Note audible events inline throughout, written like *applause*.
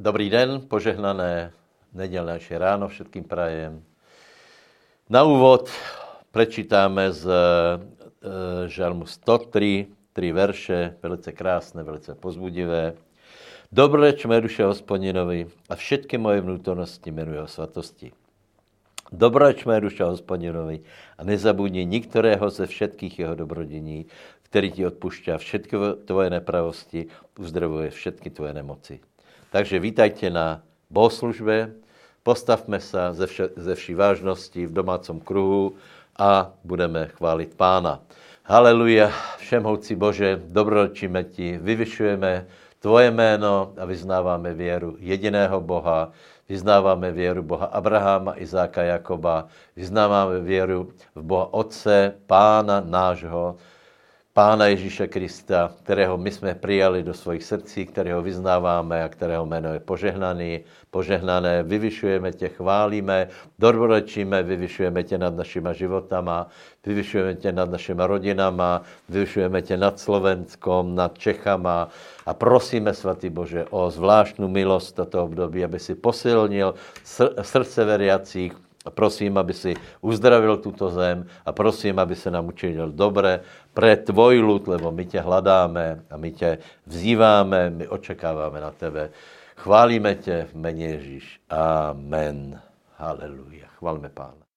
Dobrý den, požehnané nedělné ráno všetkým prajem. Na úvod prečítáme z e, žalmu 103, tři verše, velice krásné, velice pozbudivé. Dobroreč mé duše hospodinovi a všetky moje vnútornosti jmenuje o svatosti. Dobroreč mé duše hospodinovi a nezabudni nikterého ze všetkých jeho dobrodění, který ti odpušťá všetky tvoje nepravosti, uzdravuje všetky tvoje nemoci. Takže vítajte na bohoslužbe, postavme se ze, vše, ze vší vážnosti v domácom kruhu a budeme chválit Pána. Haleluja, všemhoucí Bože, dobroročíme ti, vyvyšujeme tvoje jméno a vyznáváme věru jediného Boha, vyznáváme věru Boha Abraháma, Izáka, Jakoba, vyznáváme věru v Boha Otce, Pána nášho, Pána Ježíše Krista, kterého my jsme přijali do svojich srdcí, kterého vyznáváme a kterého jméno je požehnaný, požehnané. Vyvyšujeme tě, chválíme, dobrorečíme, vyvyšujeme tě nad našima životama, vyvyšujeme tě nad našima rodinama, vyvyšujeme tě nad Slovenskom, nad Čechama a prosíme, svatý Bože, o zvláštnu milost toto období, aby si posilnil srdce veriacích, a prosím, aby si uzdravil tuto zem a prosím, aby se nám učinil dobré pre tvoj lud, lebo my tě hledáme a my tě vzýváme, my očekáváme na tebe. Chválíme tě v jméně Ježíš. Amen. Haleluja. Chválme Pána.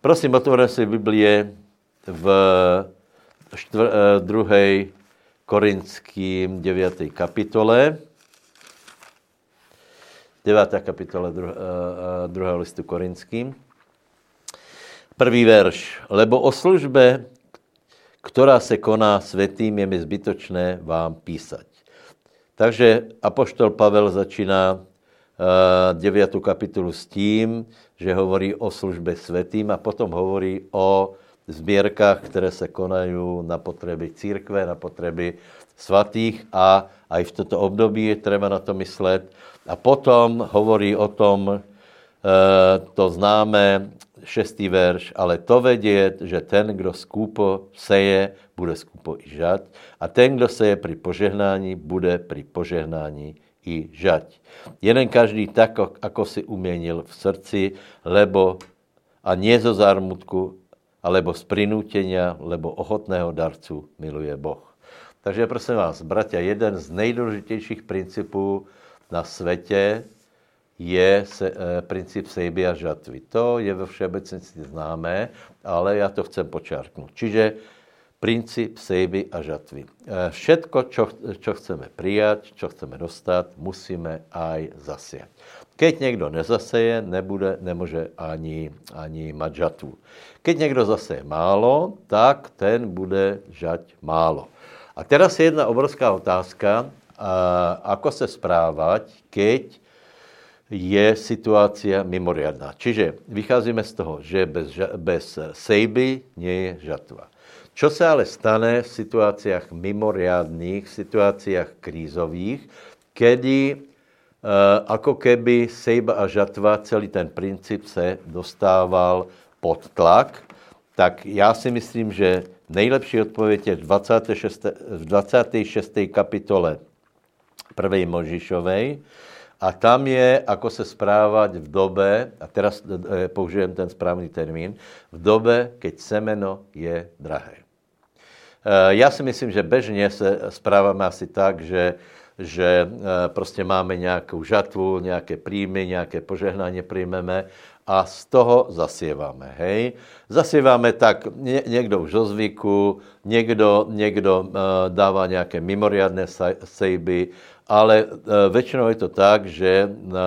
Prosím, otvorím si Biblie v čtvr, eh, druhej Korinským 9. kapitole. 9. kapitole dru, druhého listu Korinským. Prvý verš. Lebo o službe, která se koná světým, je mi zbytočné vám písať. Takže Apoštol Pavel začíná 9. kapitolu s tím, že hovorí o službe světým a potom hovorí o zběrkách, které se konají na potřeby církve, na potřeby svatých a i v toto období je třeba na to myslet. A potom hovorí o tom, eh, to známe, šestý verš, ale to vědět, že ten, kdo skupo seje, bude skupo i žať a ten, kdo seje při požehnání, bude při požehnání i žať. Jeden každý tak, ako si uměnil v srdci, lebo a nie zo zármutku, alebo z prinútenia, lebo ochotného darcu miluje Boh. Takže prosím vás, bratia, jeden z nejdůležitějších principů na světě je se, e, princip sejby a žatvy. To je ve všeobecnosti známé, ale já to chcem počárknout. Čiže princip sejby a žatvy. E, všetko, čo, čo chceme prijať, čo chceme dostat, musíme aj zasiať. Keď někdo nezaseje, nebude, nemůže ani, ani mať žatvu. Keď někdo zaseje málo, tak ten bude žať málo. A teraz je jedna obrovská otázka, a, ako se správat, keď je situácia mimoriadná. Čiže vycházíme z toho, že bez, bez sejby nie je žatva. Čo se ale stane v situáciách mimoriadných, v situáciách krízových, kedy uh, ako keby sejba a žatva, celý ten princip se dostával pod tlak, tak já si myslím, že nejlepší odpověď je v 26, v 26. kapitole 1. Možišovej, a tam je, ako se správat v dobe, a teraz eh, použijem ten správný termín, v dobe, keď semeno je drahé. Eh, já si myslím, že bežně se správáme asi tak, že, že prostě máme nějakou žatvu, nějaké príjmy, nějaké požehnání přijmeme a z toho zasieváme, hej. Zasieváme tak ně, někdo už o zvyku, někdo, někdo dává nějaké mimoriadné sejby, ale uh, většinou je to tak, že uh, uh,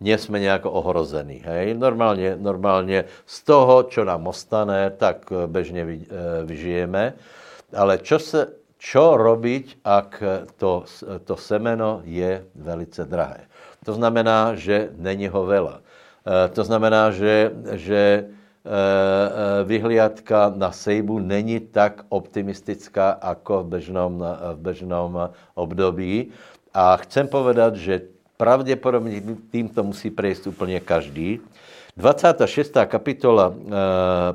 nie jsme nějak ohrození. Hej? Normálně, normálně z toho, co nám ostane, tak eh, eh, vyžijeme. Ale čo, se, čo robiť, ak to, to semeno je velice drahé? To znamená, že není ho vela. Eh, to znamená, že, že vyhliadka na sejbu není tak optimistická, jako v bežnom, v bežnom období. A chcem povedat, že pravděpodobně tímto musí prejsť úplně každý. 26. kapitola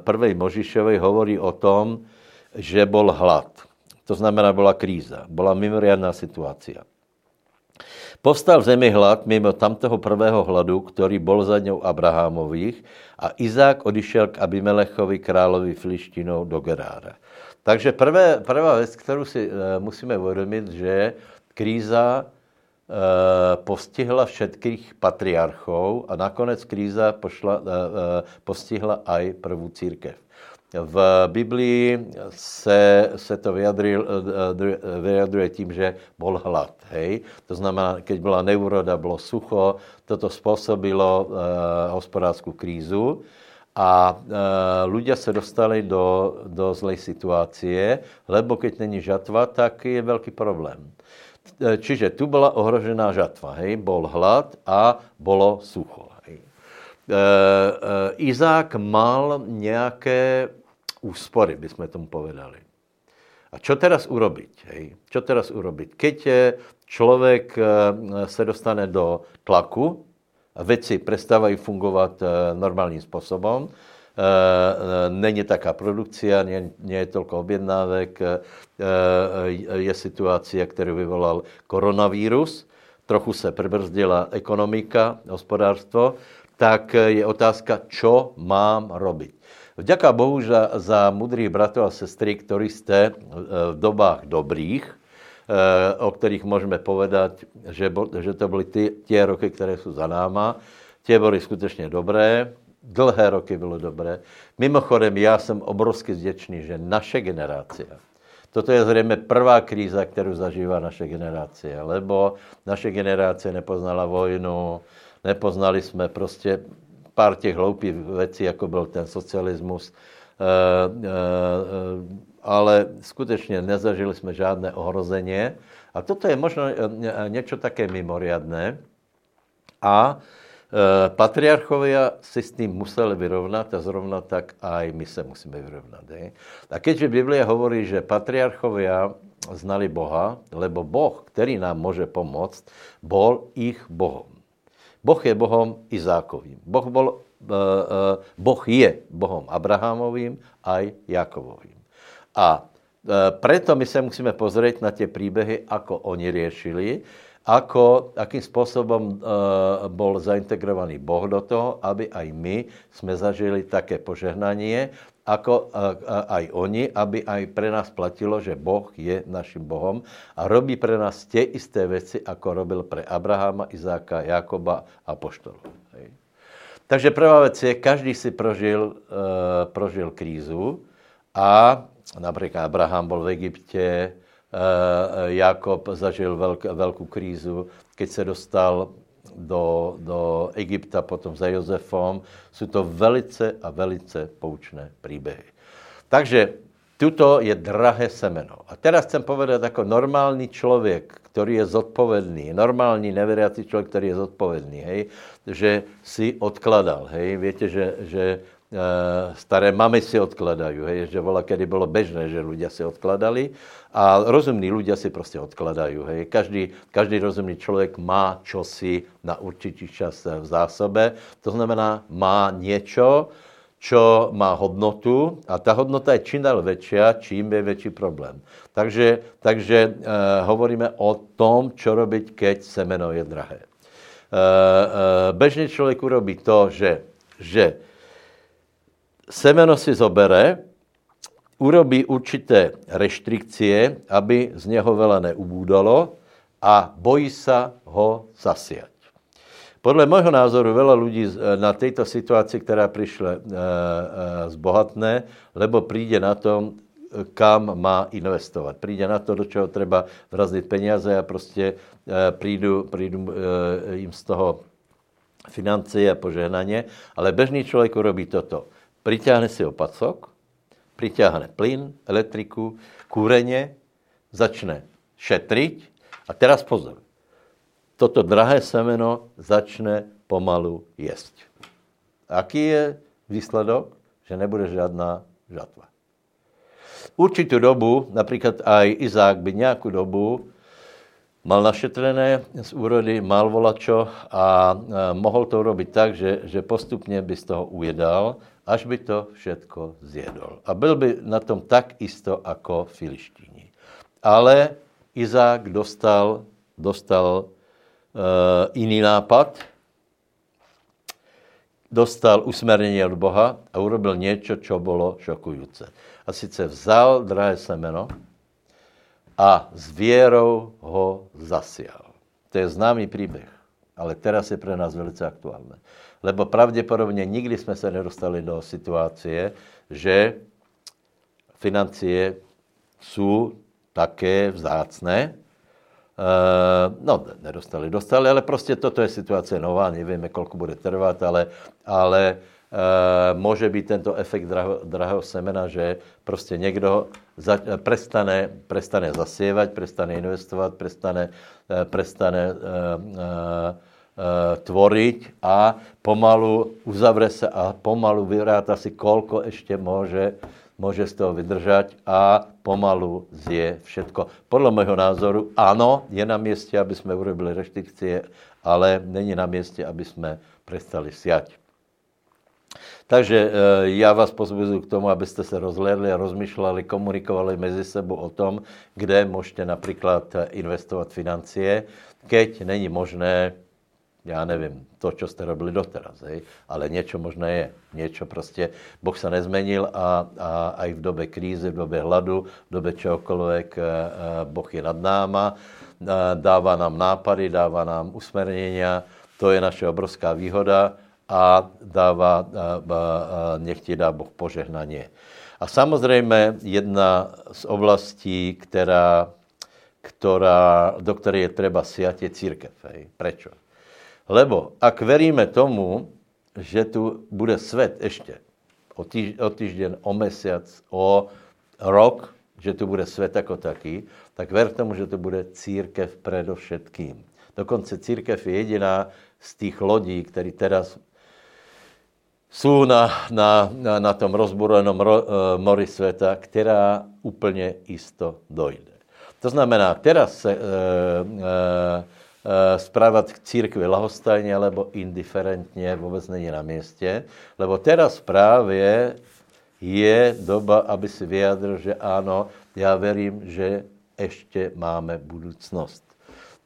1. Eh, Možišovej hovorí o tom, že bol hlad. To znamená, byla kríza, byla mimoriadná situácia. Povstal v zemi hlad mimo tamtoho prvého hladu, který bol za ňou Abrahamových a Izák odišel k Abimelechovi královi Filištinou do Gerára. Takže prvé, prvá věc, kterou si e, musíme uvědomit, že kríza Eh, postihla všetkých patriarchov a nakonec kríza pošla, eh, postihla aj prvú církev. V Biblii se, se to vyjadruje tím, že bol hlad. Hej? To znamená, keď byla neuroda, bylo sucho, toto způsobilo uh, hospodářskou krízu a uh, ľudia se dostali do, do zlej situácie, lebo keď není žatva, tak je velký problém. Čiže tu byla ohrožená žatva, hej, bol hlad a bolo sucho. E, e, Izák mal nějaké úspory, bychom tomu povedali. A čo teraz urobiť? Hej? Čo teraz urobiť? Keď člověk e, se dostane do tlaku a věci prestávají fungovat e, normálním způsobem, Eh, eh, není taká produkcia, nie je toľko objednávek, eh, je situácia, kterou vyvolal koronavírus, trochu se pribrzdila ekonomika, hospodárstvo, tak je otázka, čo mám robiť. Vďaka Bohu za, za mudrých bratov a sestry, ktorí ste v dobách dobrých, o kterých můžeme povedať, že, že to byly ty, tie roky, které jsou za náma, tie byly skutečně dobré, Dlhé roky bylo dobré. Mimochodem, já jsem obrovsky vděčný, že naše generácia, toto je zřejmě prvá kríza, kterou zažívá naše generace, lebo naše generace nepoznala vojnu, nepoznali jsme prostě pár těch hloupých věcí, jako byl ten socialismus, e, e, ale skutečně nezažili jsme žádné ohrozeně. A toto je možno něco také mimoriadné. A Eh, patriarchovia si s tým museli vyrovnat a zrovna tak aj my se musíme vyrovnat. Je? A keďže Biblia hovorí, že patriarchovia znali Boha, lebo Boh, který nám může pomoct, bol ich Bohom. Boh je Bohom Izákovým. Boh, bol, uh, uh, boh je Bohom Abrahamovým aj Jakovovým. A preto my se musíme pozrieť na tie príbehy, ako oni riešili ako, akým spôsobom uh, bol zaintegrovaný Boh do toho, aby aj my sme zažili také požehnanie, ako uh, uh, aj oni, aby aj pre nás platilo, že Boh je naším Bohom a robí pre nás tie isté veci, ako robil pre Abrahama, Izáka, Jakoba a poštolov. Takže prvá vec je, každý si prožil, uh, prožil krízu a například Abraham byl v Egyptě, Eh, Jakob zažil velk, velkou krízu, keď se dostal do, do Egypta potom za Josefom. Jsou to velice a velice poučné příběhy. Takže tuto je drahé semeno. A teraz chcem povedat jako normální člověk, který je zodpovědný, normální neveriací člověk, který je zodpovědný, hej, že si odkladal, hej, víte, že, že Eh, staré mamy si odkladají, hej, že vola, kedy bylo bežné, že ľudia si odkladali a rozumní ľudia si prostě odkladají. Hej. Každý, každý rozumný člověk má čosi na určitý čas v zásobe, to znamená, má něco, čo má hodnotu a ta hodnota je čím dál větší, čím je větší problém. Takže, takže e, hovoríme o tom, čo robiť, keď semeno je drahé. E, e, bežný člověk urobí to, že, že semeno si zobere, urobí určité reštrikcie, aby z něho veľa neubúdalo a bojí se ho zasiať. Podle mého názoru veľa ľudí na této situaci, která přišla e, e, zbohatné, lebo přijde na tom, kam má investovat. Přijde na to, do čeho treba vrazit peníze a prostě přijdu, přijdu jim z toho financie a požehnaně, ale bežný člověk urobí toto priťahne si opacok, priťahne plyn, elektriku, kúreně, začne šetriť a teraz pozor. Toto drahé semeno začne pomalu jesť. Aký je výsledok? Že nebude žádná žatva. Určitou dobu, například aj Izák by nějakou dobu mal našetrené z úrody, mal volačo a mohl to urobiť tak, že, že postupně by z toho ujedal až by to všetko zjedol. A byl by na tom tak isto jako filištíni. Ale Izák dostal, dostal uh, jiný nápad, dostal usmernění od Boha a urobil něco, co bylo šokující. A sice vzal drahé semeno a s věrou ho zasial. To je známý příběh, ale teraz je pro nás velice aktuální lebo pravděpodobně nikdy jsme se nedostali do situace, že financie jsou také vzácné. Uh, no, nedostali, dostali, ale prostě toto je situace nová, nevíme, kolko bude trvat, ale, ale uh, může být tento efekt draho, drahého semena, že prostě někdo za, prestane, prestane zasievat, prestane investovat, prestane, uh, prestane uh, Eh, tvoriť a pomalu uzavře se a pomalu vyráta si, kolko ještě může, může z toho vydržať a pomalu zje všetko. Podle mého názoru ano, je na městě, aby jsme urobili restrikcie, ale není na městě, aby jsme prestali siať. Takže eh, já vás pozbuzuji k tomu, abyste se rozhlédli a rozmýšleli, komunikovali mezi sebou o tom, kde můžete například investovat financie, keď není možné já nevím, to, co jste robili doteraz, hej? ale něco možná je. Něco prostě, Boh se nezmenil a, a, a i v době krízy, v době hladu, v době čehokoliv, eh, eh, Boh je nad náma, eh, dává nám nápady, dává nám usmernění, to je naše obrovská výhoda a dává, a, a, a nech ti dá Boh požehnaně. A samozřejmě jedna z oblastí, která, která, do které je třeba siat, je církev. Hej. Prečo? Lebo ak veríme tomu, že tu bude svět ještě o, týž, o týždeň, o mesiac, o rok, že tu bude svět jako taký, tak ver tomu, že to bude církev predovšetkým. Dokonce církev je jediná z těch lodí, které teraz jsou na, na, na, na tom rozburenom ro, uh, mori světa, která úplně jisto dojde. To znamená, teraz se uh, uh, uh, správat k církvi lahostajně alebo indiferentně vůbec není na městě, lebo teraz právě je doba, aby si vyjadril, že ano, já verím, že ještě máme budoucnost.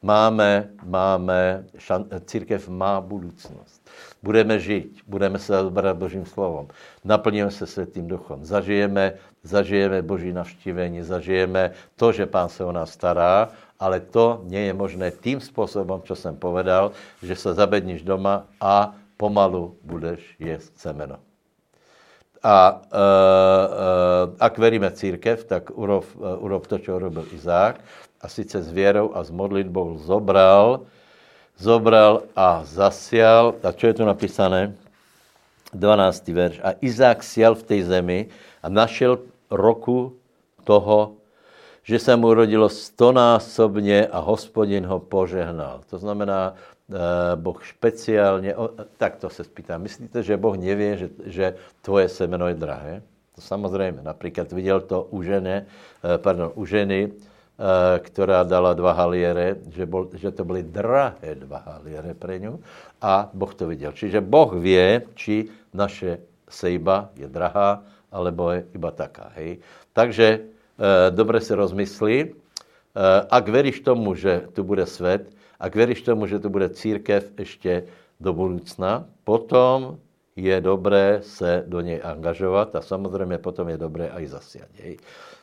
Máme, máme, šan, církev má budoucnost. Budeme žít, budeme se zabrat Božím slovom, naplníme se Světým duchom, zažijeme, zažijeme Boží navštívení, zažijeme to, že Pán se o nás stará, ale to nie je možné tím způsobem, co jsem povedal, že se zabedníš doma a pomalu budeš jíst semeno. A uh, uh, ak veríme církev, tak urob, uh, urob to, čo urobil Izák, a sice s věrou a s modlitbou zobral, zobral a zasial. A čo je tu napísané? 12. verš. A Izák sial v té zemi a našel roku toho, že se mu rodilo stonásobně a hospodin ho požehnal. To znamená, Eh, boh špeciálně, tak to se spýtám, myslíte, že Boh neví, že, že tvoje semeno je drahé? To samozřejmě, například viděl to u ženy, eh, pardon, u ženy, eh, která dala dva haliere, že, bol, že to byly drahé dva haliere pre ňu a Boh to viděl. Čiže Boh ví, či naše sejba je drahá, alebo je iba taká. Hej? Takže dobře si rozmyslí, e, ak veríš tomu, že tu bude svět, a věříš tomu, že to bude církev ještě do budoucna, potom je dobré se do něj angažovat a samozřejmě potom je dobré i zasiat.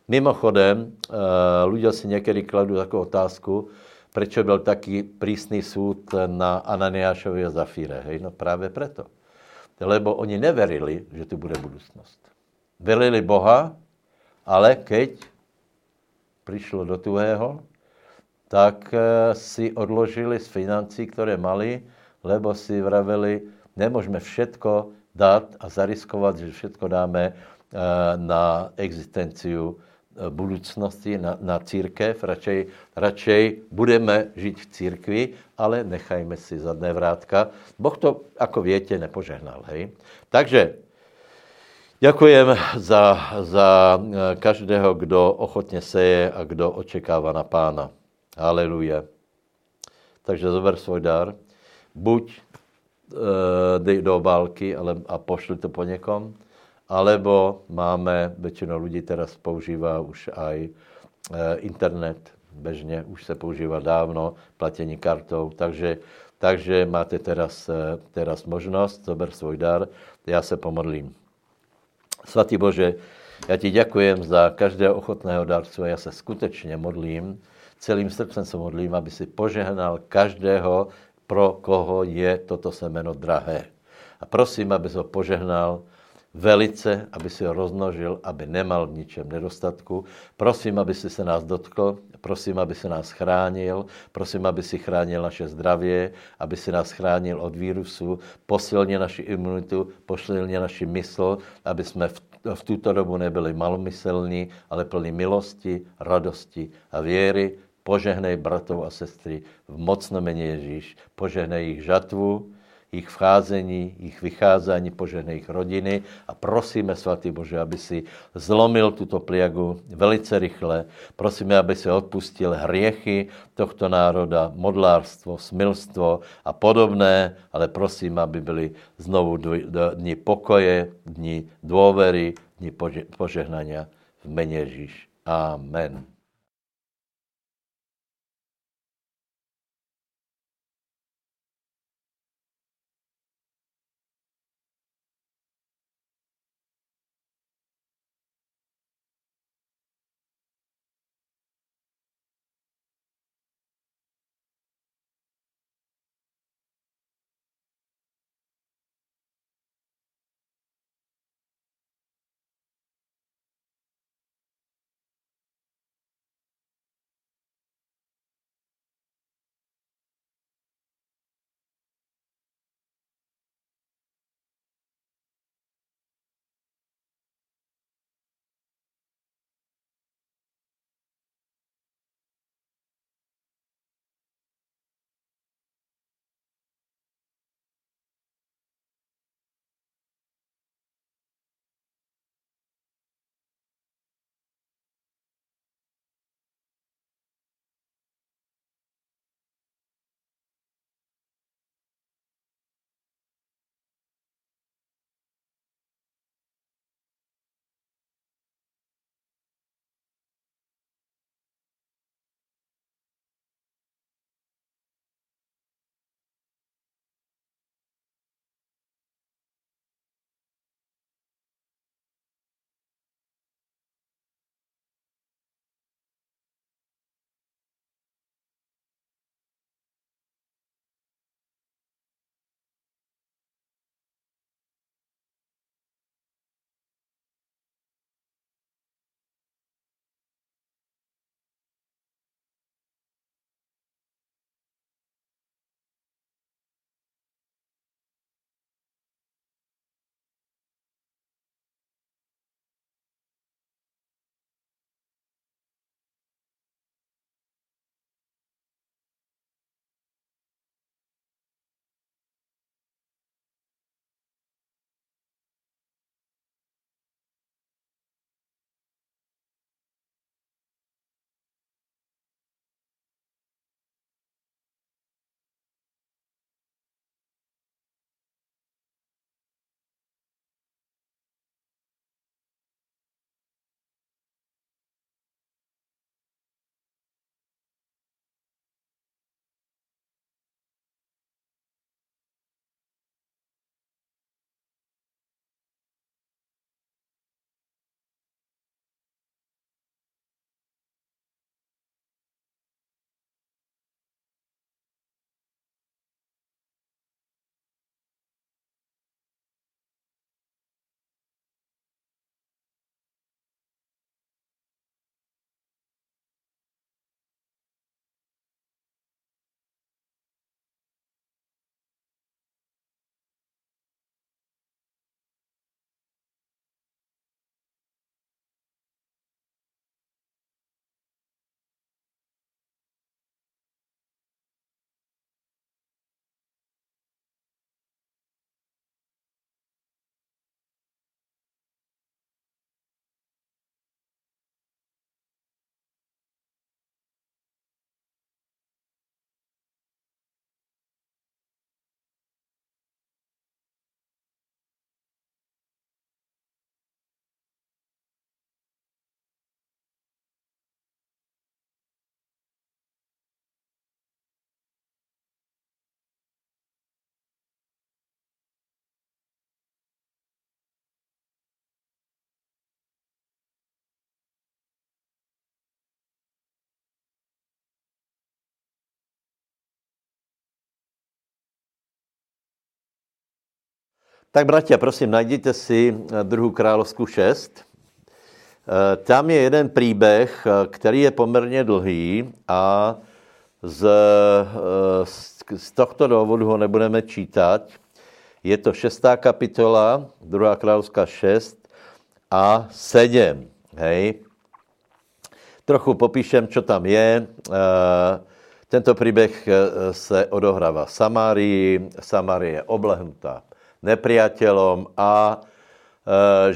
Mimochodem, lidé si někdy kladou takovou otázku, proč byl taký prísný soud na Ananiášovi a Zafíre. Hej? No právě proto. Lebo oni neverili, že tu bude budoucnost. Verili Boha, ale keď přišlo do tuhého, tak eh, si odložili z financí, které mali, lebo si vraveli, nemůžeme všetko dát a zariskovat, že všetko dáme eh, na existenciu eh, budoucnosti, na, na církev. Radšej, radšej budeme žít v církvi, ale nechajme si zadné vrátka. Boh to, jako větě, nepožehnal. Hej? Takže Děkujem za, za každého, kdo ochotně seje a kdo očekává na pána. Haleluja. Takže zober svůj dar. Buď e, dej do obálky ale, a pošli to po někom, alebo máme, většinou lidí teraz používá už aj e, internet, bežně, už se používá dávno, platení kartou, takže, takže máte teraz, teraz možnost, zober svůj dar, já se pomodlím. Svatý Bože, já ti děkujem za každého ochotného darcu a já se skutečně modlím, celým srdcem se modlím, aby si požehnal každého, pro koho je toto semeno drahé. A prosím, aby ho požehnal velice, aby si ho roznožil, aby nemal v ničem nedostatku. Prosím, aby si se nás dotkl, prosím, aby se nás chránil, prosím, aby si chránil naše zdravě, aby si nás chránil od vírusu, posilně naši imunitu, posilně naši mysl, aby jsme v, v tuto dobu nebyli malomyselní, ale plní milosti, radosti a věry Požehnej bratov a sestry v mocnom mene Ježíš. Požehnej ich žatvu, ich vcházení, ich vycházení, požehnej ich rodiny a prosíme, svatý Bože, aby si zlomil tuto pliagu velice rychle. Prosíme, aby si odpustil hriechy tohto národa, modlárstvo, smilstvo a podobné, ale prosím, aby byly znovu dni pokoje, dni dôvery, dni požehnania v mene Ježíš. Amen. Tak, bratia, prosím, najděte si druhou královskou 6. Tam je jeden příběh, který je poměrně dlhý a z, z tohto důvodu ho nebudeme čítat. Je to šestá kapitola, druhá královská 6 a 7. Hej. Trochu popíšem, co tam je. Tento příběh se odohrává v Samárii. Samárie je oblehnutá nepriateľom a e,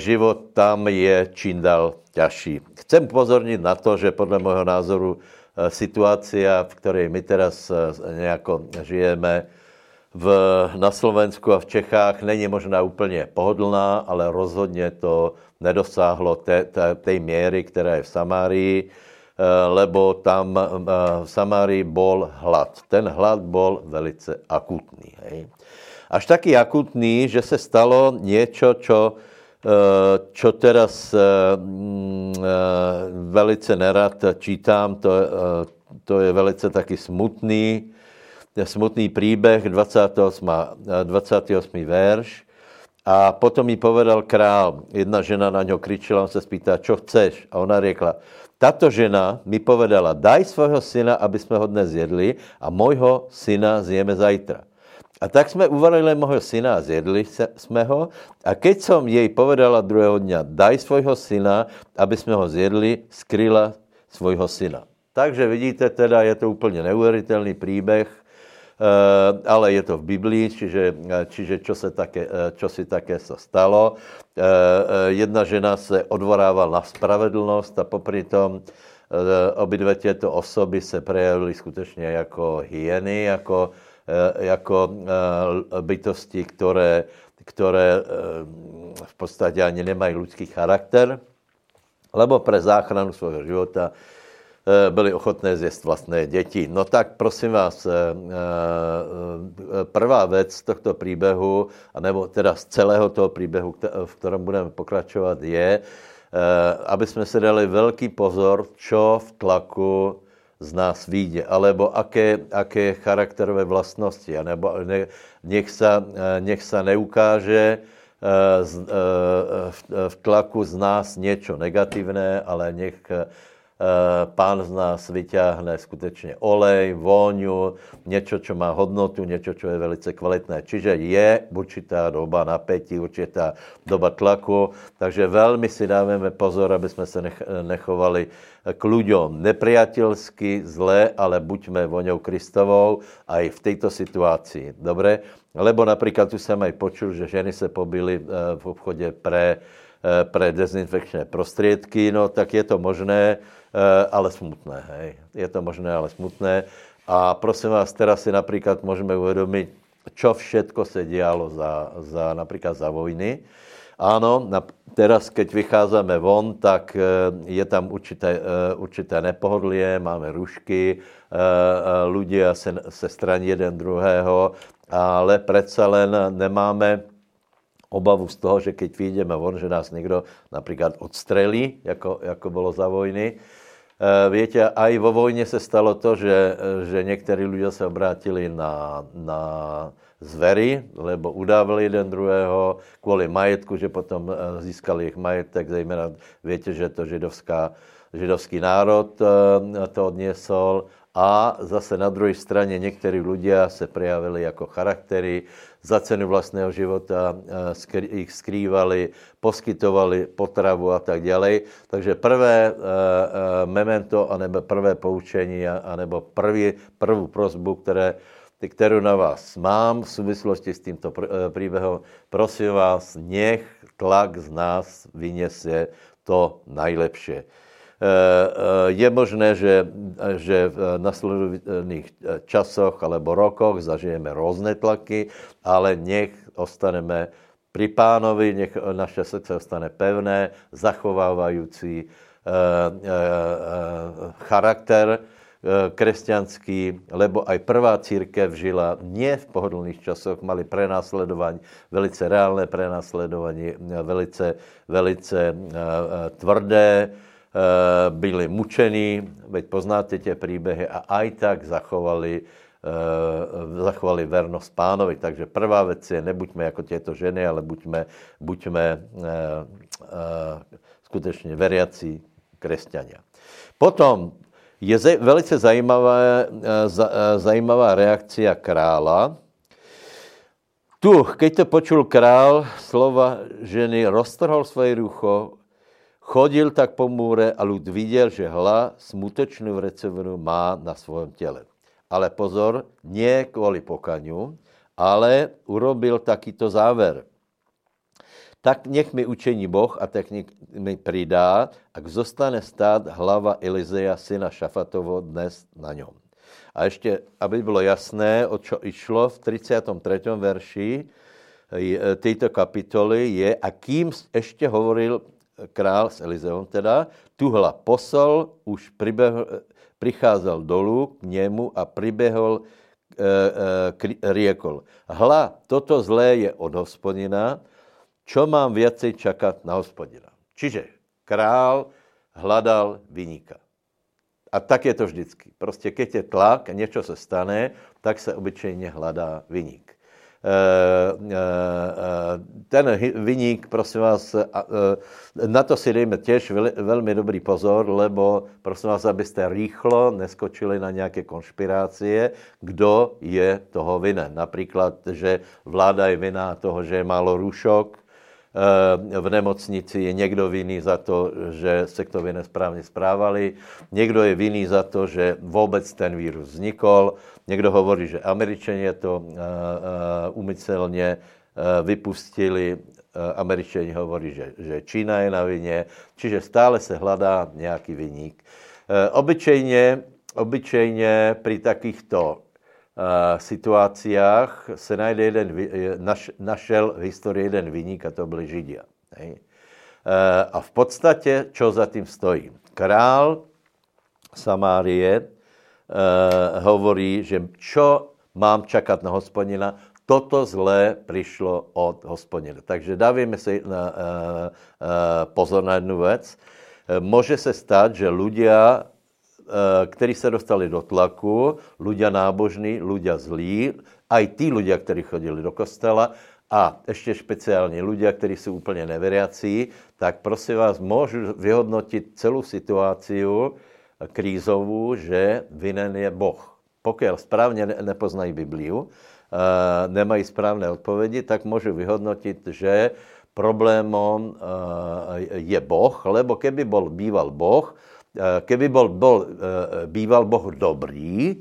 život tam je čím dál ťažší. Chcem pozornit na to, že podle môjho názoru e, situácia, v ktorej my teraz e, nejako žijeme v, na Slovensku a v Čechách, není možná úplně pohodlná, ale rozhodně to nedosáhlo té, té, tej míry, která je v Samárii, lebo tam v Samárii bol hlad. Ten hlad bol velice akutný. Hej až taky akutný, že se stalo něco, čo, eh, teraz eh, mm, eh, velice nerad čítám, to, to je velice taky smutný, smutný příběh, 28, 28. verš. A potom mi povedal král, jedna žena na něho kričela, on se spýtá, čo chceš? A ona řekla, tato žena mi povedala, daj svého syna, aby jsme ho dnes jedli a mojho syna zjeme zajtra. A tak jsme uvarili mého syna a zjedli jsme ho. A keď som jej povedala druhého dňa, daj svojho syna, aby jsme ho zjedli, skryla svojho syna. Takže vidíte, teda je to úplně neuvěřitelný příběh, eh, ale je to v Biblii, čiže, čiže čo, se také, eh, čo si také se stalo. Eh, jedna žena se odvorávala na spravedlnost a popri tom obě těto osoby se projevily skutečně jako hyeny, jako, jako eh, bytosti, které, které eh, v podstatě ani nemají lidský charakter, lebo pre záchranu svého života byli ochotné zjist vlastné děti. No tak prosím vás, prvá věc z tohto příběhu, nebo teda z celého toho příběhu, v kterém budeme pokračovat, je, aby jsme se dali velký pozor, čo v tlaku z nás vyjde, alebo aké, aké charakterové vlastnosti, nebo ne, nech, sa, nech sa neukáže eh, eh, v, tlaku z nás něco negativné, ale nech Eh, pán z nás vyťahne skutečně olej, vôňu, něco, čo má hodnotu, něco, čo je velice kvalitné. Čiže je určitá doba napätí, určitá doba tlaku, takže velmi si dáváme pozor, aby jsme se nechovali k ľuďom nepriateľsky, zle, ale buďme voňou Kristovou aj v této situaci. Dobre? Lebo například tu jsem aj počul, že ženy se pobily eh, v obchodě pre, eh, pre dezinfekčné prostředky, no tak je to možné, Eh, ale smutné. Hej. Je to možné, ale smutné. A prosím vás, teraz si například můžeme uvědomit, čo všetko se dělo za, za například za vojny. Ano, na, teraz, keď vycházíme von, tak eh, je tam určité, eh, určité nepohodlie, máme rušky, ľudia se, se straní jeden druhého, ale přece len nemáme obavu z toho, že keď vyjdeme von, že nás někdo například odstrelí, jako, jako bylo za vojny. Eh, Víte, aj vo vojně se stalo to, že, že někteří lidé se obrátili na, na zvery, lebo udávali jeden druhého kvůli majetku, že potom eh, získali jejich majetek, zejména víte, že to židovská, židovský národ eh, to odniesol a zase na druhé straně někteří lidé se projavili jako charaktery, za cenu vlastného života eh, ich skrývali, poskytovali potravu a tak dále. Takže prvé eh, eh, memento, anebo prvé poučení, anebo prvý, prvú prozbu, které, kterou na vás mám v souvislosti s tímto příběhem, prosím vás, nech tlak z nás vyniesie to najlepšie. Eh, eh, je možné, že, že v nasledujúcich časoch alebo rokoch zažijeme různé tlaky, ale nech ostaneme pri pánovi, nech naše srdce ostane pevné, zachovávající eh, charakter kresťanský, lebo aj prvá církev žila nie v pohodlných časoch, mali prenásledování, velice reálné prenásledování, velice, velice tvrdé, Eh, byli mučení, veď poznáte tě příběhy, a aj tak zachovali, zachovali vernost pánovi. Takže prvá věc je, nebuďme jako těto ženy, ale buďme, buďme e, e, skutečně veriací křesťania. Potom je velice zajímavá, zajímavá reakcia krála. Tu, keď to počul král, slova ženy, roztrhol svoje rucho, chodil tak po můre a lud viděl, že hla smutečnou vrecevinu má na svém těle. Ale pozor, nie kvůli pokaňu, ale urobil takýto záver. Tak nech mi učení Boh a tak nech mi přidá, ak zostane stát hlava Elizeja, syna Šafatovo, dnes na něm. A ještě, aby bylo jasné, o čo išlo v 33. verši této kapitoly je, a kým ještě hovoril král s Elizeom teda, tuhla posol, už pribehl, pricházel dolů k němu a priběhl e, e, riekol. Hla, toto zlé je od hospodina, čo mám viacej čakat na hospodina. Čiže král hledal vyníka. A tak je to vždycky. Prostě keď je tlak a něco se stane, tak se obyčejně hledá vyník. Eh, eh, ten vyník, prosím vás, eh, na to si dejme těž velmi dobrý pozor, lebo prosím vás, abyste rýchlo neskočili na nějaké konšpirácie, kdo je toho vinen. Například, že vláda je vina toho, že je málo růšok, v nemocnici je někdo vinný za to, že se k tobě nesprávně správali, někdo je vinný za to, že vůbec ten vírus vznikl, někdo hovorí, že američani to umycelně vypustili, američani hovorí, že, že Čína je na vině, čiže stále se hledá nějaký viník. Obyčejně, obyčejně při takýchto Eh, situacích se najde jeden, naš, našel v historii jeden vyník a to byli Židia. Hej. Eh, a v podstatě, čo za tím stojí? Král Samárie uh, hovorí, že čo mám čekat na hospodina, toto zlé přišlo od hospodina. Takže dávíme si uh, uh, pozor na jednu věc. Může se stát, že ľudia Eh, kteří se dostali do tlaku, ľudia nábožní, ľudia zlí, aj tí ľudia, kteří chodili do kostela a ještě speciálně ľudia, kteří jsou úplně neveriací, tak prosím vás, můžu vyhodnotit celou situaci krízovou, že vinen je Boh. Pokud správně nepoznají Bibliu, eh, nemají správné odpovědi, tak můžu vyhodnotit, že problémom eh, je Boh, lebo keby bol býval Boh, keby bol, bol, eh, býval Boh dobrý,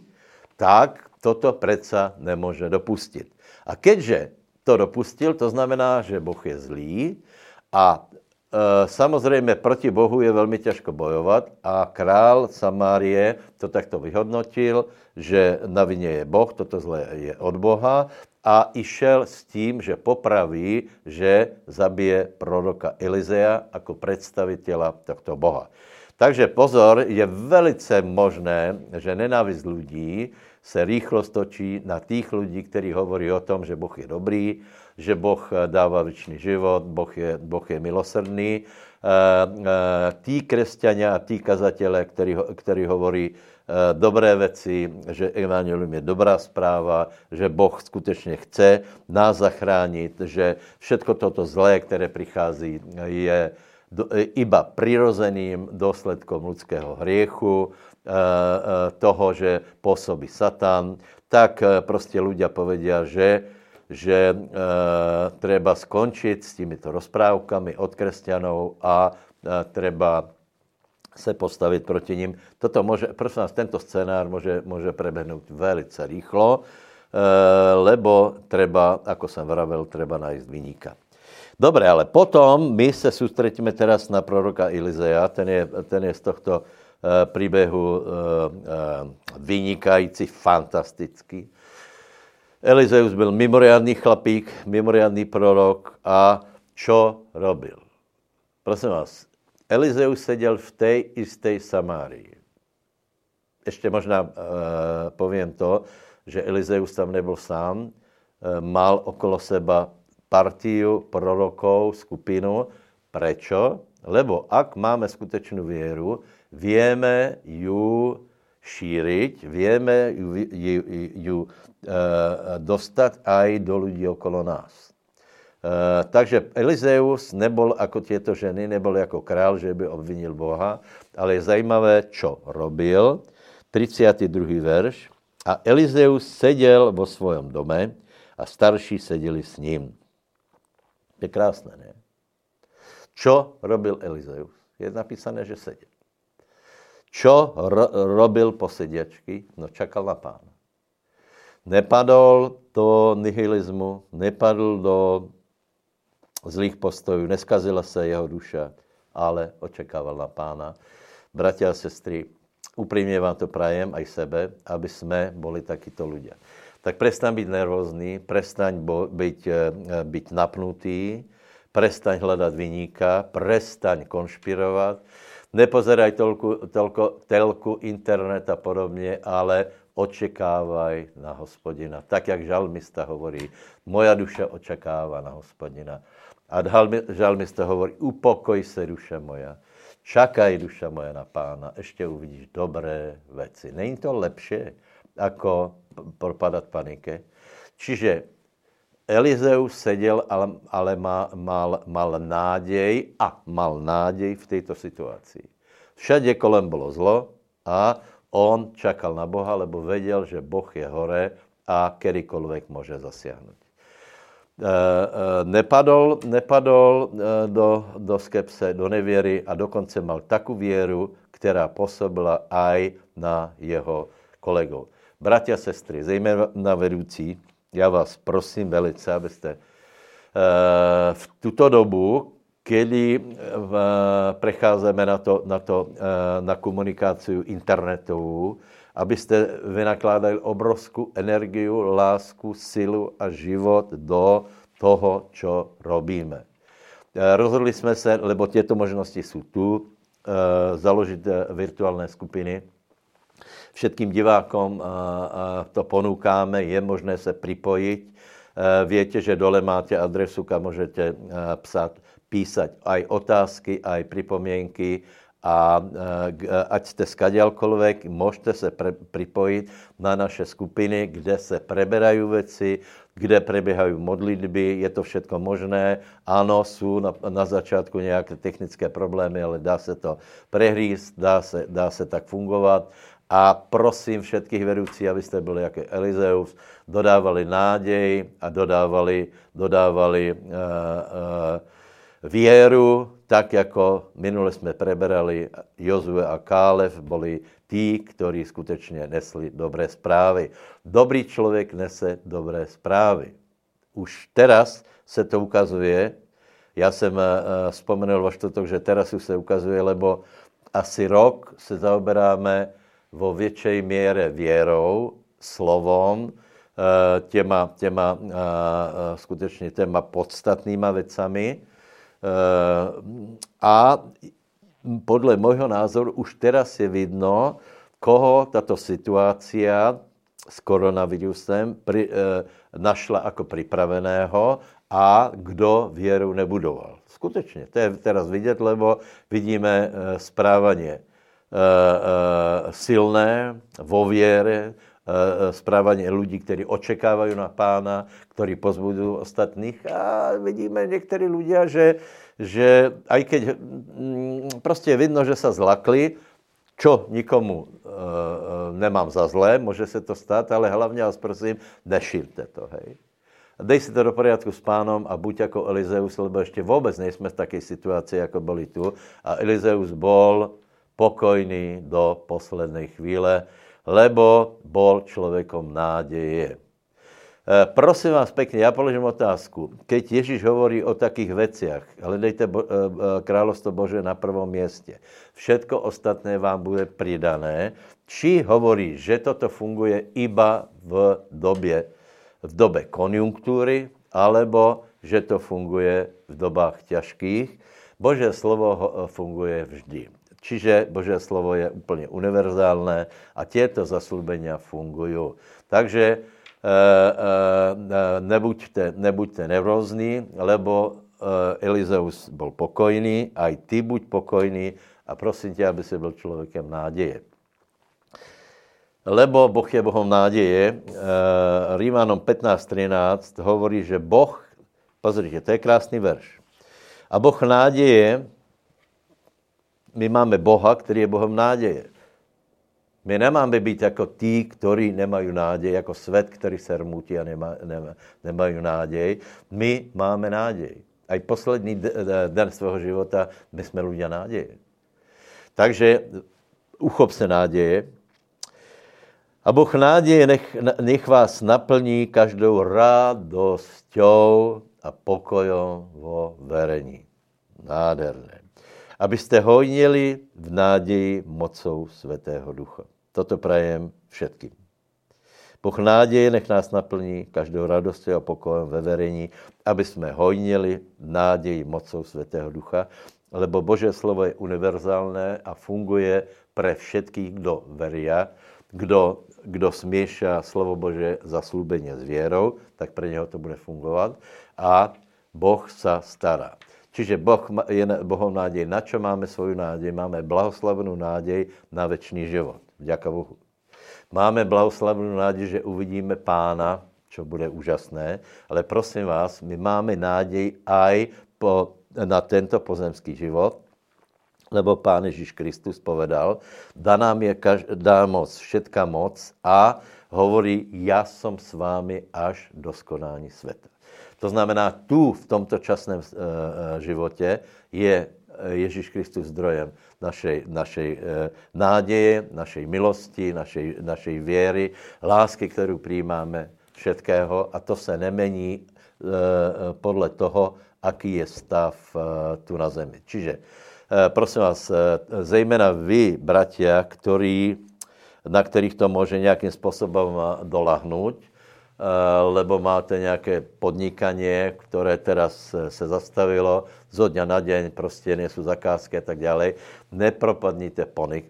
tak toto predsa nemůže dopustit. A keďže to dopustil, to znamená, že Boh je zlý a e, samozřejmě proti Bohu je velmi těžko bojovat a král Samárie to takto vyhodnotil, že na vině je Boh, toto zlé je od Boha a išel s tím, že popraví, že zabije proroka Elizea jako představitela tohto Boha. Takže pozor, je velice možné, že nenávist lidí se rýchlo stočí na těch lidí, kteří hovorí o tom, že Boh je dobrý, že Boh dává věčný život, Boh je, boh je milosrdný. E, e, tí křesťania a tí kazatele, který, který hovorí e, dobré věci, že evangelium je dobrá zpráva, že Boh skutečně chce nás zachránit, že všetko toto zlé, které přichází, je E, iba přirozeným důsledkom lidského hriechu, e, e, toho, že působí Satan, tak prostě ľudia povedia, že, že treba skončit s týmito rozprávkami od křesťanů a treba se postavit proti ním. Toto může, prosím vás, tento scénár může, může prebehnout velice rýchlo, lebo treba, ako jsem vravel, treba najít vyníka. Dobre, ale potom my se soustředíme teraz na proroka Elizeja, ten je, ten je z tohto uh, příběhu uh, uh, vynikající, fantastický. Elizeus byl mimoriadný chlapík, mimoriadný prorok a čo robil? Prosím vás, Elizeus seděl v té isté Samárii. Ještě možná uh, povím to, že Elizeus tam nebyl sám, uh, mal okolo seba partiu prorokov, skupinu. Prečo? Lebo ak máme skutečnou věru, vieme ju šíriť, vieme ju, ju, ju e, dostat aj do lidí okolo nás. E, takže Elizeus nebol jako tieto ženy, nebol jako král, že by obvinil Boha, ale je zajímavé, čo robil. 32. verš. A Elizeus seděl vo svojom dome a starší seděli s ním. Je krásné, ne? Čo robil Elizeus? Je napísané, že seděl. Čo ro- robil po sediačky? No čakal na pána. Nepadol do nihilismu, nepadl do zlých postojů, neskazila se jeho duša, ale očekával na pána. Bratia a sestry, úprimne vám to prajem, aj sebe, aby jsme boli takíto ľudia. Tak prestaň být nervózny, prestaň byť, eh, byť napnutý, prestaň hledat vyníka, prestaň konšpirovat, nepozeraj tolku, tolko, telku, internet a podobně, ale očekávaj na hospodina. Tak, jak žalmista hovorí, moja duše očekává na hospodina. A žalmista hovorí, upokoj se, duše moja. Čakaj, duša moja, na pána. Ještě uvidíš dobré věci. Není to lepší, jako propadat panike? Čiže Elizeus seděl, ale, ale mal, mal, mal nádej a mal nádej v této situaci. Všade kolem bylo zlo a on čakal na Boha, lebo věděl, že Boh je hore a kterýkoliv může zasiahnout. E, e, nepadol, nepadol e, do, do skepse, do nevěry a dokonce mal takovou věru, která působila aj na jeho kolegov. Bratia, sestry, zejména vedoucí, já vás prosím velice, abyste eh, v tuto dobu, kdy eh, precházíme na, to, na, to, eh, na komunikaci internetovou, abyste vynakládali obrovskou energii, lásku, silu a život do toho, co robíme. Rozhodli jsme se, lebo těto možnosti jsou tu, založit virtuální skupiny, Všetkým divákom to ponúkáme, je možné se připojit. Víte, že dole máte adresu, kam můžete psát, písať aj otázky, aj pripomienky a ať jste skadialkoľvek, můžete se připojit na naše skupiny, kde se preberají věci, kde preběhají modlitby, je to všetko možné. Ano, jsou na, na začátku nějaké technické problémy, ale dá se to prehríst, dá se, dá se tak fungovat a prosím všetkých vedoucí, abyste byli jako Elizeus, dodávali nádej a dodávali, dodávali uh, uh, věru, tak jako minule jsme preberali Jozue a Kálev, byli tí, kteří skutečně nesli dobré zprávy. Dobrý člověk nese dobré zprávy. Už teraz se to ukazuje, já jsem uh, vzpomenul vaš toto, že teraz už se ukazuje, lebo asi rok se zaoberáme vo většej míře věrou, slovom, eh, těma, těma eh, eh, skutečně těma podstatnýma věcami. A podle mojho názoru už teraz je vidno, koho tato situácia s koronavirusem pri, našla jako připraveného a kdo věru nebudoval. Skutečně, to je teraz vidět, lebo vidíme správanie silné vo věre, eh, správání lidí, kteří očekávají na pána, kteří pozbudují ostatných. A vidíme některý lidé, že, že aj keď mm, prostě je vidno, že se zlakli, čo nikomu e, nemám za zlé, může se to stát, ale hlavně vás prosím, nešírte to, hej. Dej si to do poriadku s pánom a buď jako Elizeus, lebo ještě vůbec nejsme v také situaci, jako byli tu. A Elizeus bol pokojný do poslednej chvíle, lebo bol človekom nádeje. E, prosím vás pekne, ja položím otázku. Keď Ježíš hovorí o takých veciach, hledejte bo, e, e, kráľovstvo Bože na prvom mieste. Všetko ostatné vám bude pridané. Či hovorí, že toto funguje iba v době, v dobe konjunktúry, alebo že to funguje v dobách ťažkých. Bože slovo funguje vždy. Čiže Boží slovo je úplně univerzálné a těto zaslubenia fungují. Takže e, e, nebuďte, nebuďte nevrózní, lebo e, Elizeus byl pokojný, a i ty buď pokojný a prosím tě, aby si byl člověkem náděje. lebo Boh je Bohom nádeje. Rímanom 15.13 hovorí, že Boh, pozrite, to je krásný verš. A Boh nádeje, my máme Boha, který je Bohem nádeje. My nemáme být jako tí, kteří nemají nádej, jako svět, který se rmutí a nemá, nemá, nemají nádej. My máme nádej. A i poslední den svého života my jsme lidé nádeje. Takže uchop se nádeje. A Boh nádeje nech, nech vás naplní každou radosťou a pokojom vo verení. Nádherné. Abyste hojnili v nádeji mocou Svatého Ducha. Toto prajem všetkým. Boh nádeje nech nás naplní každou radostí a pokojem ve verení, aby jsme hojnili v nádeji mocou Svatého Ducha, lebo Bože slovo je univerzálné a funguje pre všetkých, kdo veria, kdo, kdo směša slovo Bože zaslúbenie s vierou, tak pre něho to bude fungovat a Boh sa stará. Čiže boh je Bohom nádej. Na čo máme svoju nádej? Máme blahoslavenú nádej na väčší život. Vďaka Bohu. Máme blahoslavenú nádej, že uvidíme pána, čo bude úžasné, ale prosím vás, my máme nádej aj po, na tento pozemský život, lebo Pán Ježíš Kristus povedal, dá nám je kaž, dá moc, všetka moc a hovorí, já som s vámi až do skonání světa. To znamená, tu v tomto časném uh, životě je Ježíš Kristus zdrojem našej, našej náděje, našej milosti, našej, našej věry, lásky, kterou přijímáme všetkého a to se nemení podle toho, aký je stav tu na zemi. Čiže, prosím vás, zejména vy, bratia, který, na kterých to může nějakým způsobem dolahnout, Eh, lebo máte nějaké podnikanie, které teraz se zastavilo, zo dňa na deň prostě nejsou zakázky a tak dále. Nepropadnite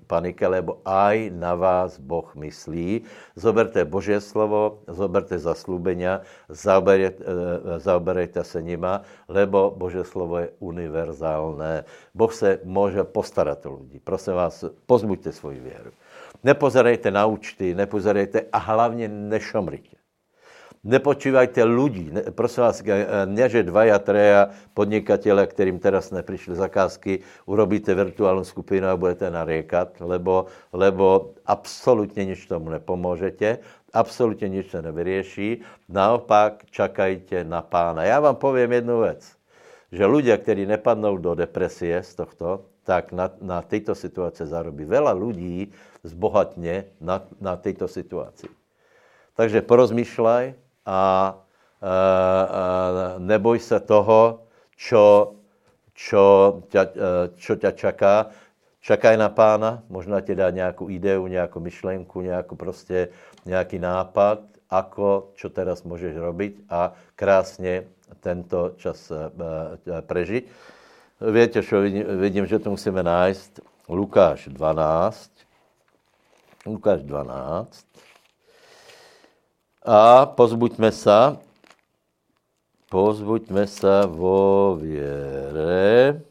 panike, lebo aj na vás Boh myslí. Zoberte Božie slovo, zoberte zaslúbenia, zaoberejte, eh, zaoberejte se nima, lebo Božie slovo je univerzálné. Boh se může postarat o lidi. Prosím vás, pozbuďte svoji věru. Nepozerejte na účty, nepozerejte a hlavně nešomrite. Nepočívajte ľudí. Ne, prosím vás, ne, že dvaja, treja podnikatele, kterým teraz neprišli zakázky, urobíte virtuálnu skupinu a budete nariekat, lebo, lebo absolutně nič tomu nepomůžete, absolutně nič to nevyrieší. Naopak čakajte na pána. Já vám povím jednu věc, že ľudia, kteří nepadnou do depresie z tohto, tak na, na této situace zarobí. Veľa ľudí zbohatne na, na této situaci. Takže porozmýšľaj, a, neboj se toho, čo, čo, ťa, čo ťa čaká. Čakaj na pána, možná ti dá nějakou ideu, nějakou myšlenku, nějakou prostě nějaký nápad, ako, čo teraz můžeš robiť a krásně tento čas e, e, prežiť. Víte, čo vidím, vidím, že to musíme nájsť. Lukáš 12. Lukáš 12. A pozbuďme se, pozbuďme se vo věre.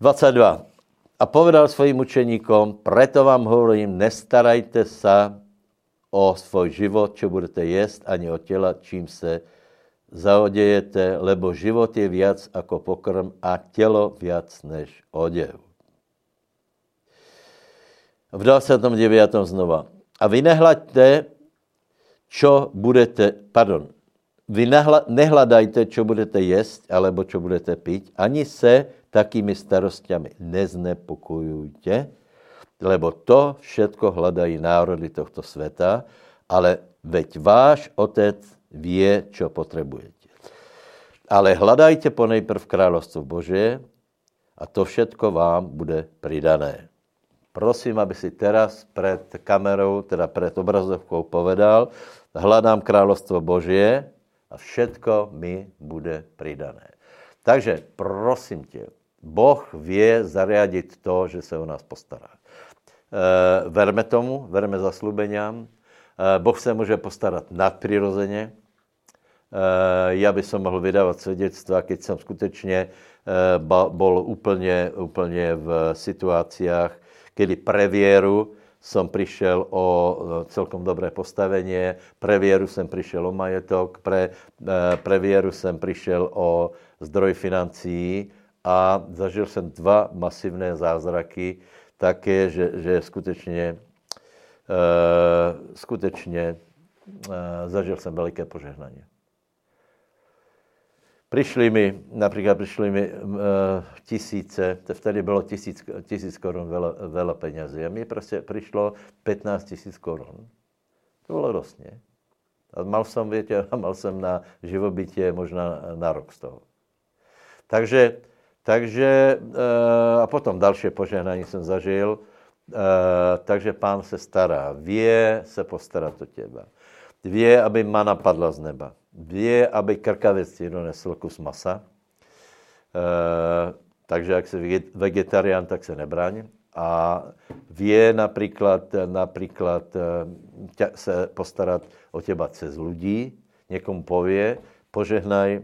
22. A povedal svým učeníkom, preto vám hovorím, nestarajte se o svůj život, čo budete jíst, ani o těla, čím se zaodějete, lebo život je viac jako pokrm a tělo viac než oděv. V 29. znova. A vy nehlaďte, čo budete, pardon, vy nehledajte, čo budete jíst, alebo čo budete pít, ani se takými starostiami neznepokojujte, lebo to všetko hledají národy tohto světa, ale veď váš otec vie, čo potřebujete. Ale hledajte ponejprv královstvo Bože a to všetko vám bude pridané. Prosím, aby si teraz před kamerou, teda před obrazovkou povedal, hledám královstvo Božie a všetko mi bude pridané. Takže prosím tě, Boh vie zariadit to, že se o nás postará. E, verme tomu, verme zaslubeniam. E, boh se může postarat nadprirozeně. E, já bych mohl vydávat svědectva, keď jsem skutečně e, bol úplně, úplně v situáciách, kedy pre vieru som prišiel o celkom dobré postavenie, pre vieru som prišiel o majetok, pre, pre vieru som prišiel o zdroj financií a zažil jsem dva masivné zázraky, také, že, že skutečně, uh, skutečně uh, zažil jsem veliké požehnání. Přišli mi, například přišli mi uh, tisíce, to vtedy bylo tisíc, tisíc korun veľa, veľa penězí. A mi prostě přišlo 15 tisíc korun. To bylo dost, ne? A mal jsem, větě, *laughs* mal jsem na živobytě možná na rok z toho. Takže, takže a potom další požehnání jsem zažil, takže pán se stará, vie se postarat o těba. Vie, aby mana padla z neba vie, aby krkavec ti donesl kus masa. E, takže jak se vegetarián, tak se nebráň. A vie například, například tě, se postarat o těba cez lidí, někomu pově, požehnaj e,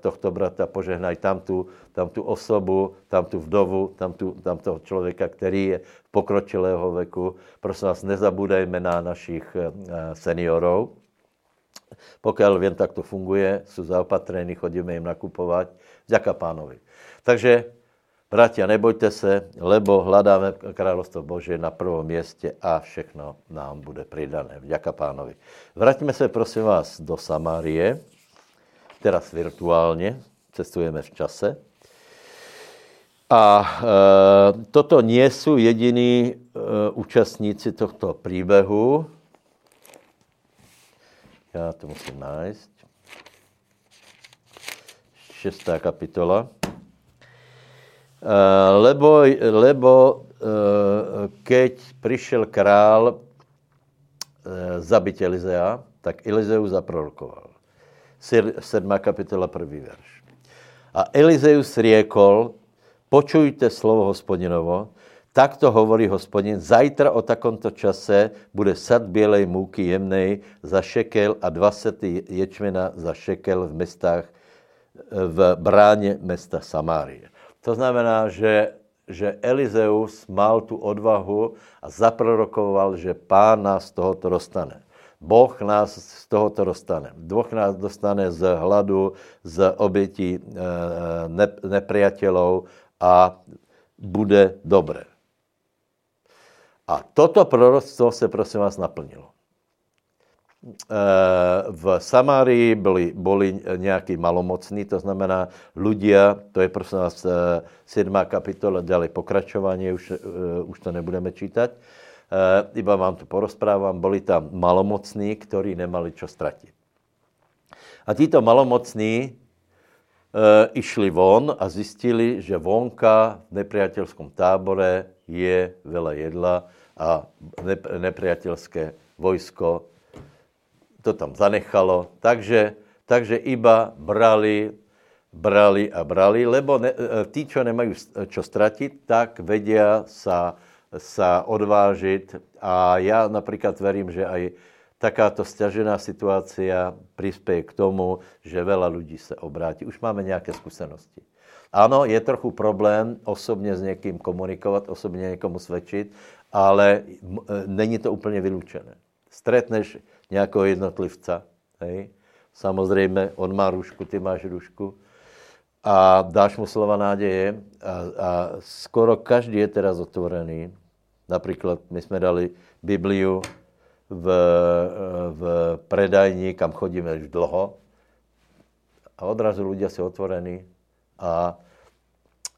tohto brata, požehnaj tam tu, tam tu osobu, tam tu vdovu, tam, tu, tam toho člověka, který je v pokročilého veku. Prosím vás, nezabudejme na našich e, seniorů, pokud vím, tak to funguje, jsou zaopatrení, chodíme jim nakupovat. Děka pánovi. Takže, bratia, nebojte se, lebo hledáme královstvo Bože na prvom městě a všechno nám bude přidané. Děka pánovi. Vraťme se, prosím vás, do Samárie, teraz virtuálně, cestujeme v čase. A e, toto nie jsou jediní e, účastníci tohto příběhu, já to musím najít. Šestá kapitola. Uh, lebo, lebo uh, keď přišel král uh, zabit Elizea, tak Elizeus zaprorokoval. Sedmá kapitola, první verš. A Elizeus riekol, počujte slovo hospodinovo, Takto hovorí hospodin, zajtra o takomto čase bude sad bělej můky jemnej za šekel a dva sety ječmena za šekel v mestách, v bráně mesta Samárie. To znamená, že, že Elizeus mal tu odvahu a zaprorokoval, že pán nás tohoto dostane. Boh nás z tohoto dostane. Boh nás dostane z hladu, z obětí eh, nepriateľov a bude dobré. A toto proroctvo se prosím vás naplnilo. Eh, v Samárii byli, byli nějaký malomocní, to znamená ľudia, to je prosím vás 7. Eh, kapitola, dále pokračování, už, už to nebudeme čítat, iba vám to porozprávám, byli tam malomocní, kteří nemali čo ztratit. A títo malomocní išli von a zjistili, že vonka v nepriateľskom tábore je veľa jedla, a nepriateľské vojsko to tam zanechalo. Takže, takže iba brali, brali a brali, lebo ne, e, tí, čo nemajú čo stratiť, tak vedia sa, sa odvážiť. A ja napríklad verím, že aj takáto stiažená situácia prispěje k tomu, že veľa ľudí se obrátí. Už máme nějaké zkušenosti. Ano, je trochu problém osobně s někým komunikovat, osobně někomu svědčit, ale e, není to úplně vylučené. Stretneš nějakého jednotlivca, hej? samozřejmě on má rušku, ty máš rušku a dáš mu slova náděje a, a skoro každý je teraz otvorený. Například my jsme dali Bibliu v, v predajni, kam chodíme už dlho a odrazu ľudia jsou otvorení a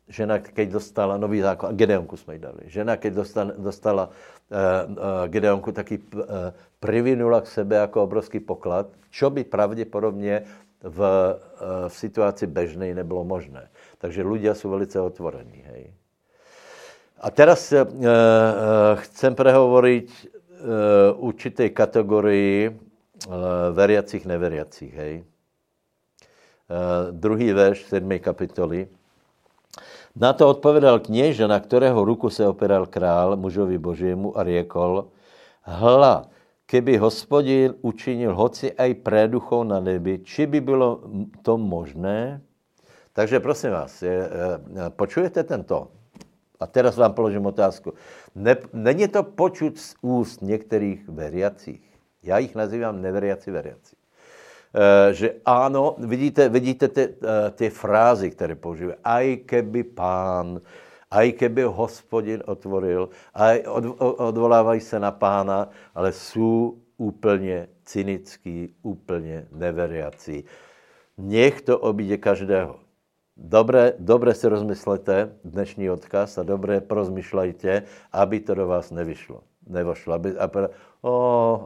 žena, keď dostala nový zákon, Gedeonku jsme jí dali, žena, keď dostala, dostala uh, uh, Gedeonku, taky uh, privinula k sebe jako obrovský poklad, čo by pravděpodobně v, v situaci bežnej nebylo možné. Takže ľudia jsou velice otvorení. Hej. A teraz uh, uh, chcem prehovoriť uh, určitej kategorii uh, veriacich, neveriacich. Hej. Uh, druhý verš 7. kapitoly. Na to odpovědal kněže, na kterého ruku se operal král mužovi božiemu a riekol, hla, keby hospodin učinil hoci aj préduchou na nebi, či by bylo to možné? Takže prosím vás, je, počujete tento? A teraz vám položím otázku. Ne, není to počuť z úst některých veriacích? Já jich nazývám neveriaci veriaci. E, že ano, vidíte, vidíte ty, e, ty frázy, které používají. Aj keby pán, aj keby hospodin otvoril, aj od, odvolávají se na pána, ale jsou úplně cynický, úplně neveriací. Nech to obíde každého. Dobré, dobré si rozmyslete dnešní odkaz a dobré porozmyšlejte, aby to do vás nevyšlo. Nevošlo. Aby, a, o,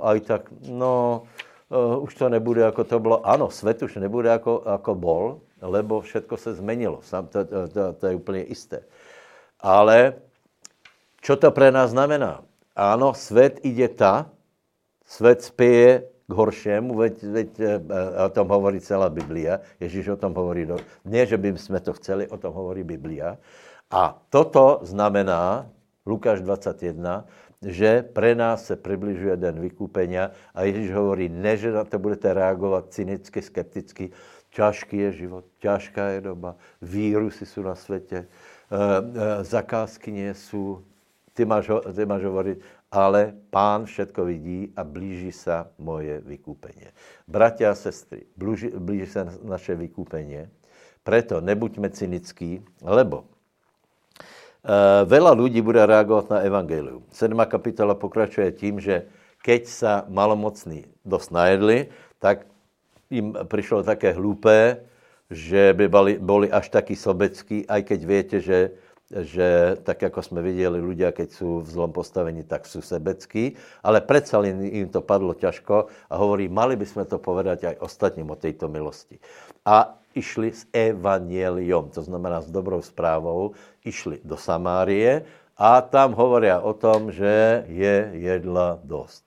aj tak, no, uh, už to nebude, jako to bylo. Ano, svět už nebude, jako, jako bol, lebo všetko se zmenilo. Sam, to, to, to, to je úplně jisté. Ale čo to pre nás znamená? Ano, svět ide ta, svět spěje k horšému, veď, veď e, o tom hovorí celá Biblia. Ježíš o tom hovorí, do, nie, že by jsme to chceli, o tom hovorí Biblia. A toto znamená, Lukáš 21, že pre nás se přibližuje den vykúpenia a Ježíš hovorí, ne, že na to budete reagovat cynicky, skepticky, ťažký je život, ťažká je doba, vírusy jsou na světě, e, e, zakázky nie jsou, ty máš, ty máš hovoriť, ale pán všetko vidí a blíží se moje vykúpenie. Bratia a sestry, blíží, se naše vykúpenie, preto nebuďme cynický, lebo uh, veľa ľudí bude reagovat na evangelium. 7. kapitola pokračuje tím, že keď sa malomocní dost najedli, tak jim přišlo také hlupé, že by boli až taky sobecký, aj keď viete, že že tak, jako jsme viděli, ľudia, keď jsou v zlom postavení, tak jsou sebecký, ale predsa jim to padlo ťažko a hovorí, mali bychom to povedať aj ostatním o této milosti. A išli s evanieliom, to znamená s dobrou zprávou, išli do Samárie a tam hovoria o tom, že je jedla dost.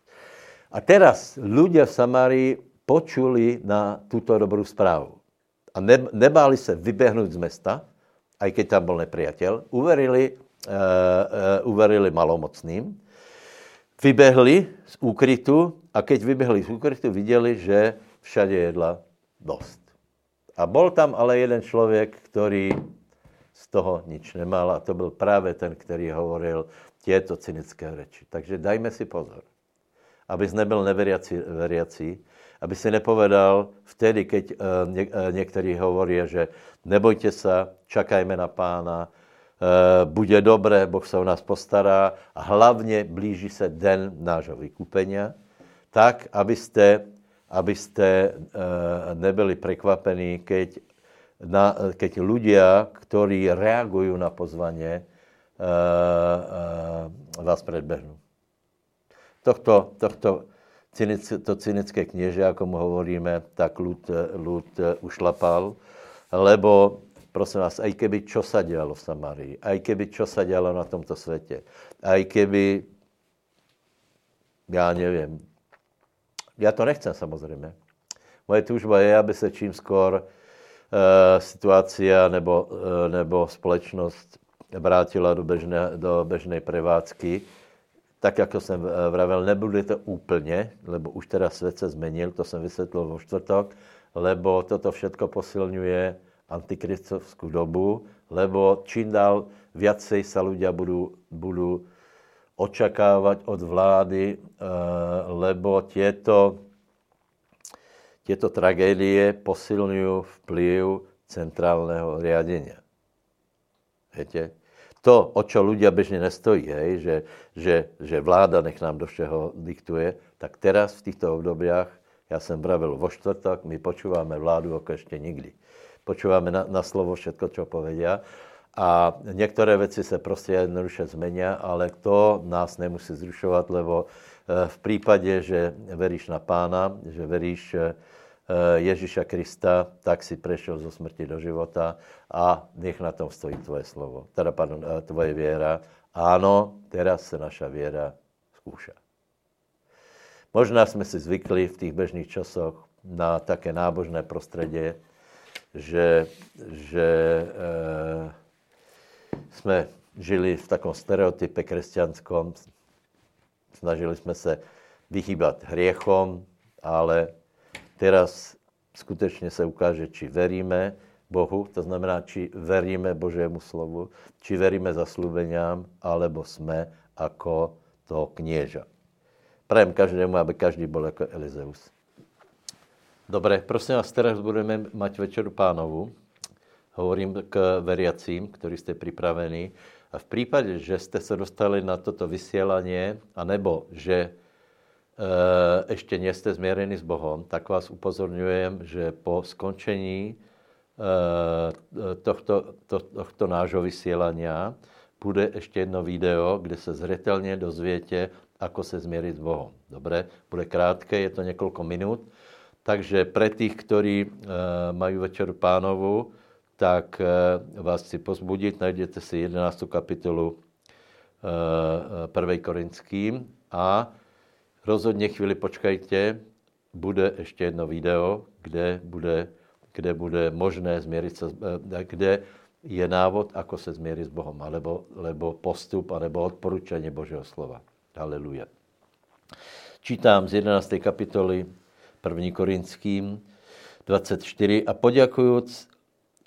A teraz ľudia v Samárii počuli na tuto dobrou zprávu. A nebáli se vybehnout z mesta, aj keď tam byl nepriateľ, uverili, uh, uh, uverili malomocným, vybehli z úkrytu a keď vybehli z úkrytu, viděli, že všade jedla dost. A bol tam ale jeden člověk, který z toho nič nemal a to byl právě ten, který hovoril těto cynické řeči. Takže dajme si pozor, abys nebyl neveriací, veriací, aby si nepovedal vtedy, keď uh, ně, uh, některý hovorí, že nebojte se, čakajme na pána, uh, bude dobré, Boh se o nás postará a hlavně blíží se den nášho vykupenia, tak, abyste, abyste uh, nebyli překvapení, keď, na, keď ľudia, ktorí reagují na pozvanie, uh, vás predbehnú. Tohto, tohto to cynické kněže, jako mu hovoríme, tak lud, lud ušlapal, lebo prosím vás, aj keby čo sa dělalo v Samarii, aj keby čo sa dělalo na tomto světě, aj keby, já nevím, já to nechcem samozřejmě. Moje tužba je, aby se čím skor uh, situácia nebo, uh, nebo společnost vrátila do bežné, do bežné prevádzky, tak, jako jsem eh, vravel, nebude to úplně, lebo už teda svět se změnil, to jsem vysvětlil vo čtvrtok, lebo toto všetko posilňuje antikristovskou dobu, lebo čím dál viacej sa ľudia budú, budú očakávať od vlády, eh, lebo tieto, tieto tragédie posilňují vplyv centrálneho riadenia. Viete? To, o čo ľudia bežne nestojí, hej, že, že, že vláda nech nám do všeho diktuje, tak teraz v týchto obdobiach, já jsem pravil vo čtvrtok, my počúváme vládu ako ešte nikdy. Počúváme na, na slovo všetko, čo povedia. A některé věci se prostě jednoduše zmenia, ale to nás nemusí zrušovat, lebo eh, v případě, že veríš na pána, že veríš eh, Eh, Ježíša Krista, tak si prešel zo smrti do života a nech na tom stojí tvoje slovo, teda pardon, tvoje věra. Áno, teraz se naša věra skúša. Možná jsme si zvykli v těch bežných časoch na také nábožné prostředí, že, že e, jsme žili v takom stereotype křesťanskom, snažili jsme se vyhýbat hriechom, ale Teraz skutečně se ukáže, či veríme Bohu, to znamená, či veríme Božému slovu, či veríme zaslúbeniam, alebo jsme jako to knieža. Prajem každému, aby každý byl jako Elizeus. Dobre, prosím vás, teraz budeme mať večeru pánovu. Hovorím k veriacím, ktorí ste pripravení. A v prípade, že ste sa dostali na toto vysielanie, anebo že e, ešte nie ste zmierení s Bohom, tak vás upozorňujem, že po skončení e, tohto, to, tohto nášho vysielania bude ešte jedno video, kde se zřetelně dozviete, ako se zmieriť s Bohom. Dobre? Bude krátké, je to několik minut. Takže pre tých, ktorí e, majú večeru pánovu, tak e, vás chci pozbudit, najdete si 11. kapitolu e, 1. Korinským a rozhodně chvíli počkajte, bude ještě jedno video, kde bude, kde bude možné změřit se, kde je návod, ako se změřit s Bohem, alebo, alebo postup, alebo odporučení Božího slova. Haleluja. Čítám z 11. kapitoly 1. Korinským 24 a poděkujíc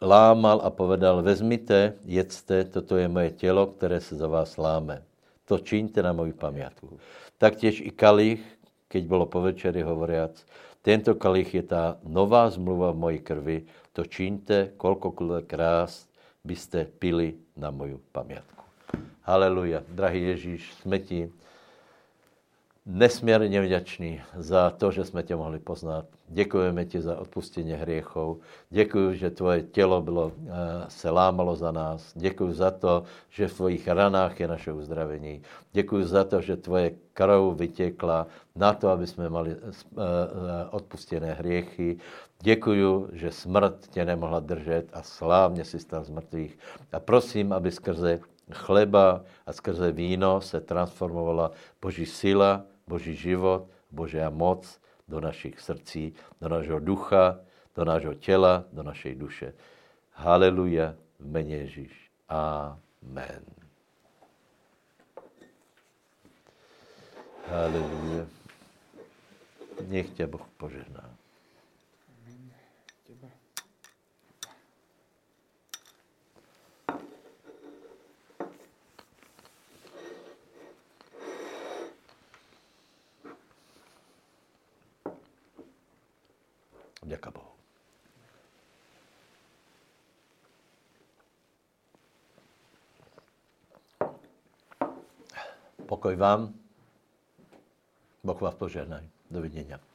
lámal a povedal, vezmite, jedzte, toto je moje tělo, které se za vás láme. To čiňte na moji pamiatku. Taktěž i kalich, keď bylo po večeri hovoriac, tento kalich je ta nová zmluva v mojí krvi, to čiňte, kolkokrát krás byste pili na moju pamiatku. Haleluja. Drahý Ježíš, jsme ti nesmírně vděční za to, že jsme tě mohli poznat. Děkujeme ti za odpustění hriechov. Děkuji, že tvoje tělo bylo, eh, se lámalo za nás. Děkuji za to, že v tvojich ranách je naše uzdravení. Děkuji za to, že tvoje krv vytěkla na to, aby jsme mali eh, eh, odpustené hriechy. Děkuji, že smrt tě nemohla držet a slávně si stal z mrtvých. A prosím, aby skrze chleba a skrze víno se transformovala Boží síla, Boží život, Božia moc do našich srdcí, do našeho ducha, do našeho těla, do našej duše. Haleluja v mene Ježíš. Amen. Haleluja. Nech tě Boh požehná. Děka Bohu. Pokoj vám. Boh vás požehnaj. Dovidenia.